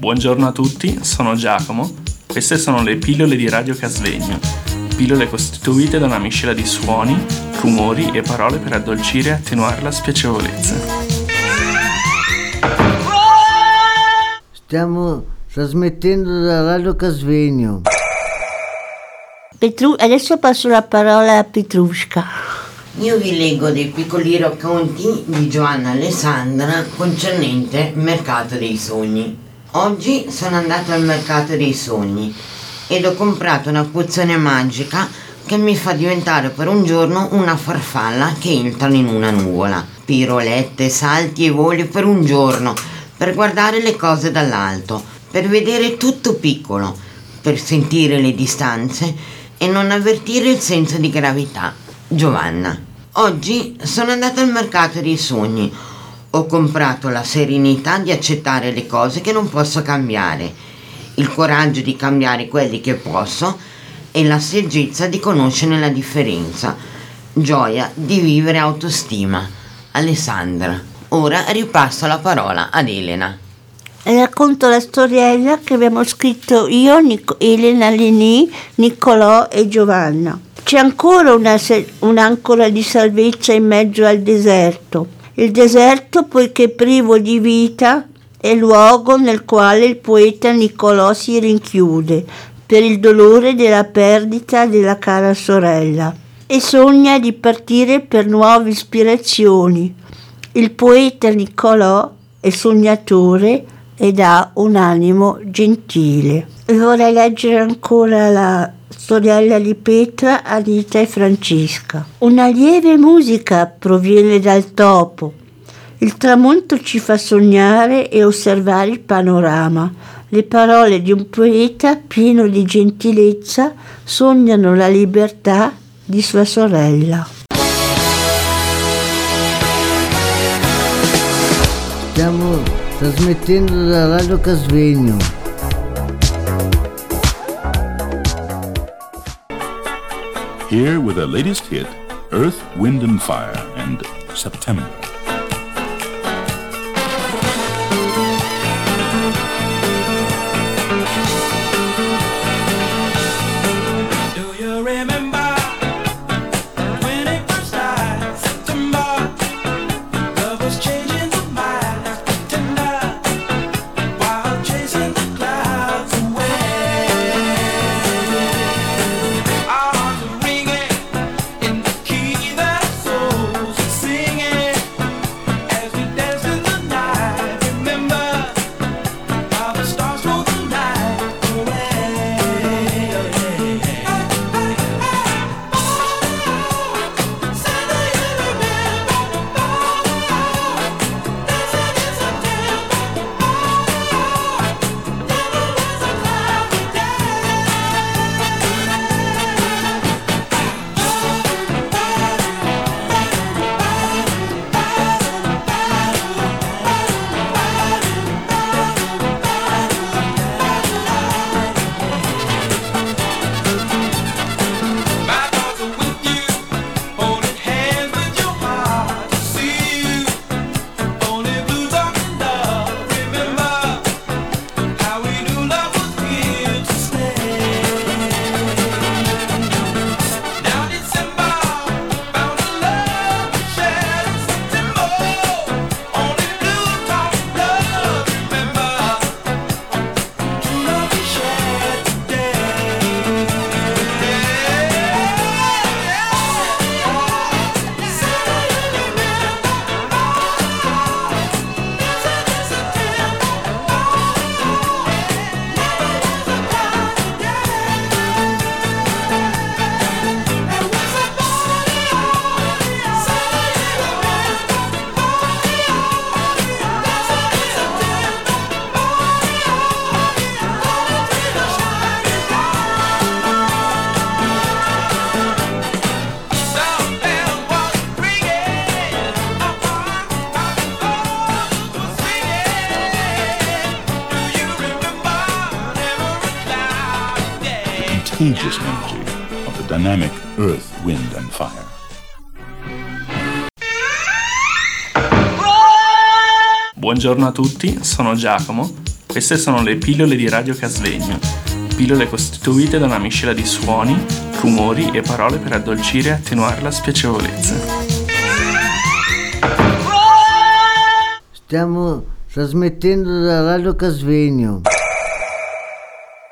Buongiorno a tutti, sono Giacomo. Queste sono le pillole di Radio Casvegno. Pillole costituite da una miscela di suoni, rumori e parole per addolcire e attenuare la spiacevolezza. Stiamo trasmettendo da Radio Casvegno. Petru- adesso passo la parola a Petrushka. Io vi leggo dei piccoli racconti di Giovanna Alessandra concernente il mercato dei sogni. Oggi sono andato al mercato dei sogni ed ho comprato una pozione magica che mi fa diventare per un giorno una farfalla che entra in una nuvola. Pirolette, salti e voli per un giorno, per guardare le cose dall'alto, per vedere tutto piccolo, per sentire le distanze e non avvertire il senso di gravità. Giovanna. Oggi sono andata al mercato dei sogni. Ho comprato la serenità di accettare le cose che non posso cambiare, il coraggio di cambiare quelli che posso e la saggezza di conoscere la differenza. Gioia di vivere autostima. Alessandra. Ora ripasso la parola ad Elena. Racconto la storiella che abbiamo scritto io, Nic- Elena Lini, Niccolò e Giovanna. C'è ancora una se- un'ancora di salvezza in mezzo al deserto. Il deserto, poiché privo di vita, è luogo nel quale il poeta Niccolò si rinchiude per il dolore della perdita della cara sorella e sogna di partire per nuove ispirazioni. Il poeta Niccolò è sognatore ed ha un animo gentile. Vorrei leggere ancora la storiella di Petra, Anita e Francesca. Una lieve musica proviene dal topo. Il tramonto ci fa sognare e osservare il panorama. Le parole di un poeta pieno di gentilezza sognano la libertà di sua sorella. Stiamo trasmettendo da Radio Casvegno. Here with the latest hit, Earth, Wind and Fire and September. Contagious energy of the dynamic Earth, Wind and Fire. Buongiorno a tutti, sono Giacomo. Queste sono le pillole di Radio Casvegno. Pillole costituite da una miscela di suoni, rumori e parole per addolcire e attenuare la spiacevolezza. Stiamo trasmettendo da Radio Casvegno.